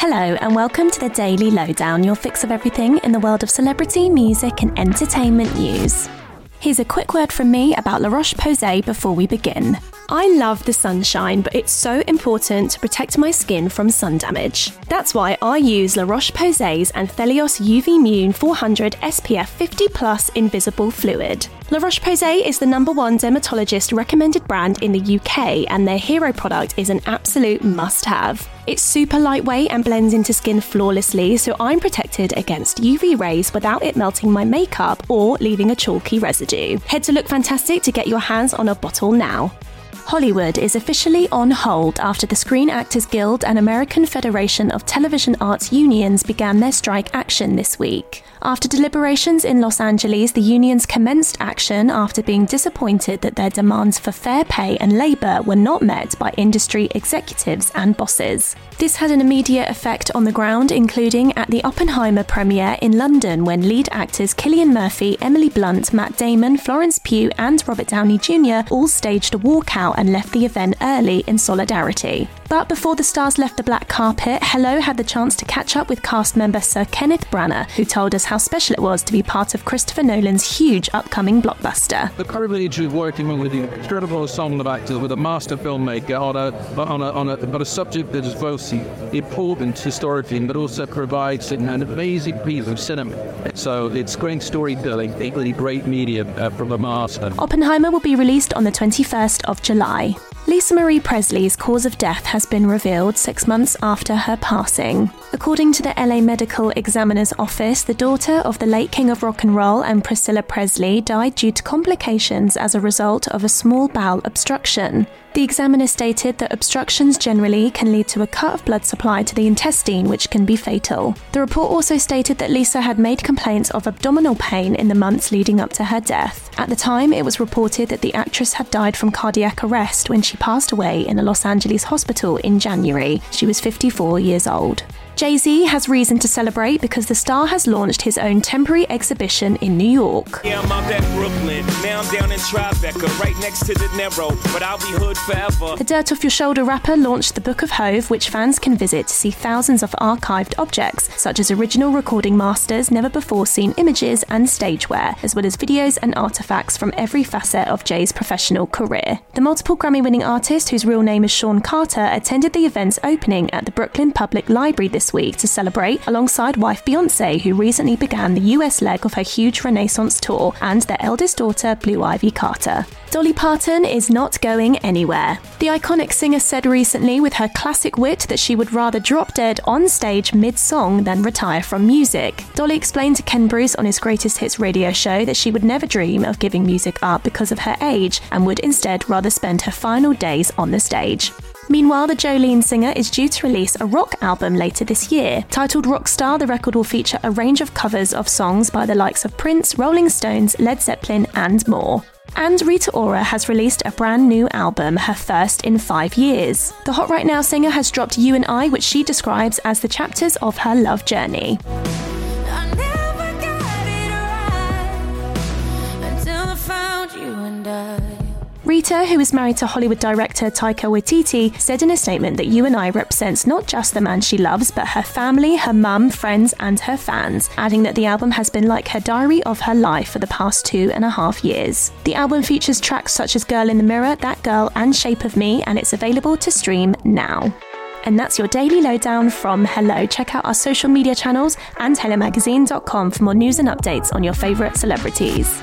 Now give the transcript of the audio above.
Hello, and welcome to the Daily Lowdown, your fix of everything in the world of celebrity, music, and entertainment news. Here's a quick word from me about La Roche Posay before we begin. I love the sunshine, but it's so important to protect my skin from sun damage. That's why I use La Roche Posay's Anthelios UV Mune 400 SPF 50 Plus Invisible Fluid. La Roche Posay is the number one dermatologist recommended brand in the UK, and their hero product is an absolute must have. It's super lightweight and blends into skin flawlessly, so I'm protected against UV rays without it melting my makeup or leaving a chalky residue. Head to Look Fantastic to get your hands on a bottle now. Hollywood is officially on hold after the Screen Actors Guild and American Federation of Television Arts unions began their strike action this week. After deliberations in Los Angeles, the unions commenced action after being disappointed that their demands for fair pay and labour were not met by industry executives and bosses. This had an immediate effect on the ground, including at the Oppenheimer premiere in London when lead actors Cillian Murphy, Emily Blunt, Matt Damon, Florence Pugh, and Robert Downey Jr. all staged a walkout and left the event early in solidarity. But before the stars left the black carpet, Hello had the chance to catch up with cast member Sir Kenneth Branagh, who told us how special it was to be part of Christopher Nolan's huge upcoming blockbuster. The privilege of working with the incredible ensemble of actors, with a master filmmaker on a on a, on a, on a subject that is both important historically, but also provides an amazing piece of cinema. So it's great storytelling, equally great media uh, from the master. Oppenheimer will be released on the 21st of July. Lisa Marie Presley's cause of death has been revealed six months after her passing. According to the LA Medical Examiner's Office, the daughter of the late King of Rock and Roll and Priscilla Presley died due to complications as a result of a small bowel obstruction. The examiner stated that obstructions generally can lead to a cut of blood supply to the intestine, which can be fatal. The report also stated that Lisa had made complaints of abdominal pain in the months leading up to her death. At the time, it was reported that the actress had died from cardiac arrest when she passed away in a Los Angeles hospital in January. She was 54 years old. Jay Z has reason to celebrate because the star has launched his own temporary exhibition in New York. Yeah, Forever. The Dirt Off Your Shoulder rapper launched the Book of HOV, which fans can visit to see thousands of archived objects, such as original recording masters, never before seen images, and stageware, as well as videos and artifacts from every facet of Jay's professional career. The multiple Grammy winning artist, whose real name is Sean Carter, attended the event's opening at the Brooklyn Public Library this week to celebrate alongside wife Beyonce, who recently began the US leg of her huge Renaissance tour, and their eldest daughter, Blue Ivy Carter. Dolly Parton is not going anywhere. The iconic singer said recently with her classic wit that she would rather drop dead on stage mid song than retire from music. Dolly explained to Ken Bruce on his Greatest Hits radio show that she would never dream of giving music up because of her age and would instead rather spend her final days on the stage. Meanwhile, the Jolene singer is due to release a rock album later this year. Titled Rockstar, the record will feature a range of covers of songs by the likes of Prince, Rolling Stones, Led Zeppelin, and more. And Rita Ora has released a brand new album, her first in five years. The Hot Right Now singer has dropped You and I, which she describes as the chapters of her love journey. Rita, who is married to Hollywood director Taika Waititi, said in a statement that You and I represents not just the man she loves, but her family, her mum, friends, and her fans, adding that the album has been like her diary of her life for the past two and a half years. The album features tracks such as Girl in the Mirror, That Girl, and Shape of Me, and it's available to stream now. And that's your daily lowdown from Hello. Check out our social media channels and hellomagazine.com for more news and updates on your favourite celebrities.